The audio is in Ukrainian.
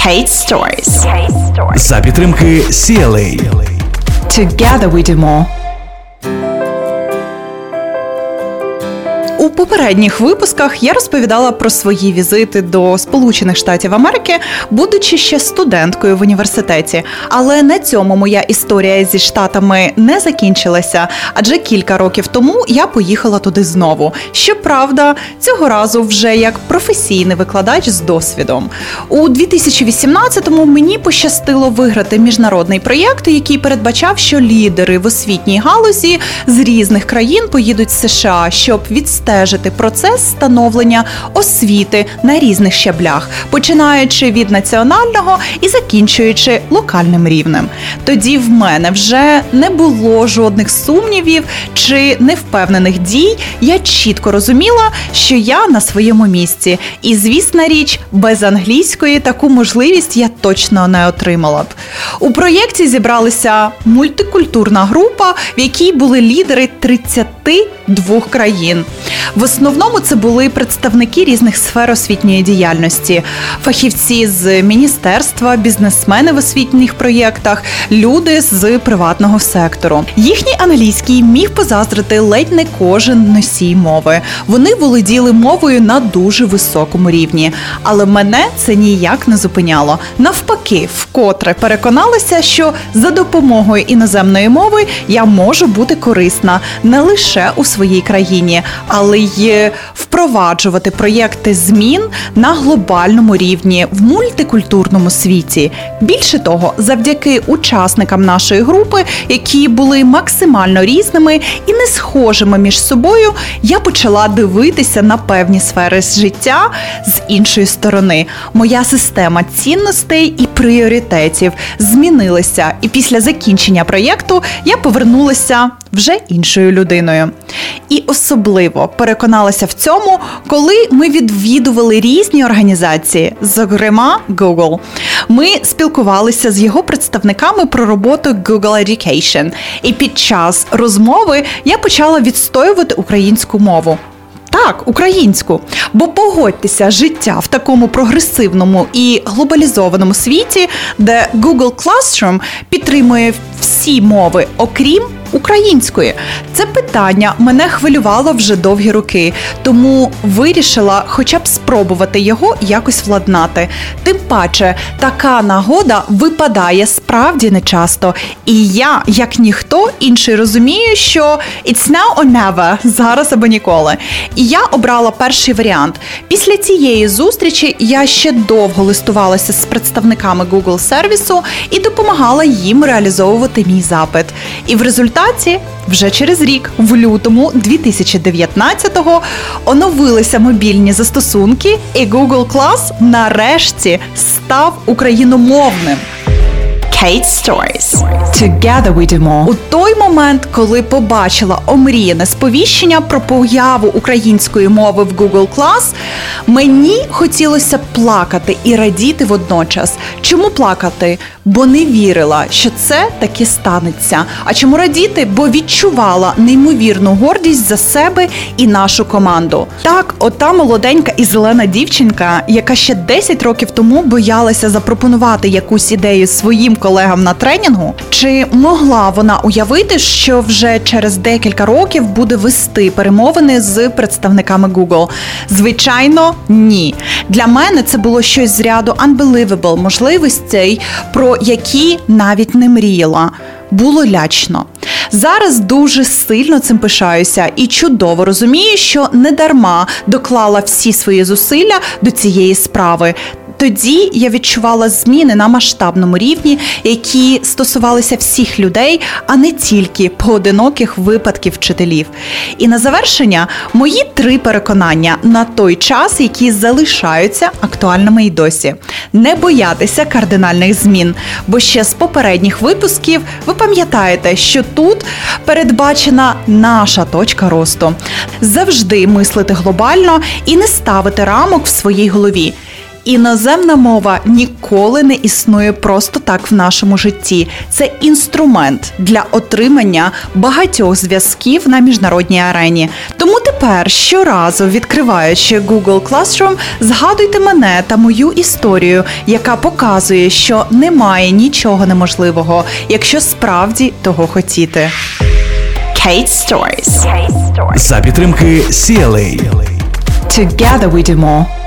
Kate Stories. За підтримки CLA. Together we do more. Попередніх випусках я розповідала про свої візити до Сполучених Штатів Америки, будучи ще студенткою в університеті. Але на цьому моя історія зі штатами не закінчилася, адже кілька років тому я поїхала туди знову. Щоправда, цього разу вже як професійний викладач з досвідом. У 2018-му мені пощастило виграти міжнародний проєкт, який передбачав, що лідери в освітній галузі з різних країн поїдуть в США, щоб відстежити процес становлення освіти на різних щаблях, починаючи від національного і закінчуючи локальним рівнем. Тоді в мене вже не було жодних сумнівів чи невпевнених дій. Я чітко розуміла, що я на своєму місці, і звісна річ, без англійської таку можливість я точно не отримала б. У проєкті зібралися мультикультурна група, в якій були лідери 32 країн. В основному це були представники різних сфер освітньої діяльності, фахівці з міністерства, бізнесмени в освітніх проєктах, люди з приватного сектору. Їхній англійський міг позаздрити ледь не кожен носій мови. Вони володіли мовою на дуже високому рівні, але мене це ніяк не зупиняло. Навпаки, вкотре переконалася, що за допомогою іноземної мови я можу бути корисна не лише у своїй країні, але й впроваджувати проєкти змін на глобальному рівні в мультикультурному світі. Більше того, завдяки учасникам нашої групи, які були максимально різними і не схожими між собою, я почала дивитися на певні сфери життя з іншої сторони. Моя система цінностей і пріоритетів змінилася, і після закінчення проєкту я повернулася вже іншою людиною. І особливо переконалася в цьому, коли ми відвідували різні організації, зокрема Google. Ми спілкувалися з його представниками про роботу Google Education. І під час розмови я почала відстоювати українську мову. Так, українську. Бо погодьтеся, життя в такому прогресивному і глобалізованому світі, де Google Classroom підтримує всі мови, окрім української. Це питання мене хвилювало вже довгі роки, тому вирішила хоча б спробувати його якось владнати. Тим паче, така нагода випадає справді нечасто. І я, як ніхто інший, розумію, що it's now or never, зараз або ніколи. І я обрала перший варіант. Після цієї зустрічі я ще довго листувалася з представниками Google сервісу і допомагала їм реалізовувати мій запит. І в результаті вже через рік, в лютому 2019-го, оновилися мобільні застосунки, і Google Class нарешті став україномовним. Kate Stories. Together we do more. У той момент, коли побачила омріяне сповіщення про появу української мови в Google Class, мені хотілося плакати і радіти водночас. Чому плакати? Бо не вірила, що це таки станеться. А чому радіти? Бо відчувала неймовірну гордість за себе і нашу команду. Так, ота молоденька і зелена дівчинка, яка ще 10 років тому боялася запропонувати якусь ідею своїм колегам на тренінгу, чи могла вона уявити, що вже через декілька років буде вести перемовини з представниками Google? Звичайно, ні. Для мене це було щось з ряду unbelievable можливостей, про які навіть не мріяла. Було лячно. Зараз дуже сильно цим пишаюся і чудово розумію, що не дарма доклала всі свої зусилля до цієї справи. Тоді я відчувала зміни на масштабному рівні, які стосувалися всіх людей, а не тільки поодиноких випадків вчителів. І на завершення мої три переконання на той час, які залишаються актуальними й досі. Не боятися кардинальних змін, бо ще з попередніх випусків ви пам'ятаєте, що тут передбачена наша точка росту. Завжди мислити глобально і не ставити рамок в своїй голові. Іноземна мова ніколи не існує просто так в нашому житті. Це інструмент для отримання багатьох зв'язків на міжнародній арені. Тому тепер щоразу, відкриваючи Google Classroom, згадуйте мене та мою історію, яка показує, що немає нічого неможливого, якщо справді того хотіти. Kate Stories. За підтримки CLA. Together we do more.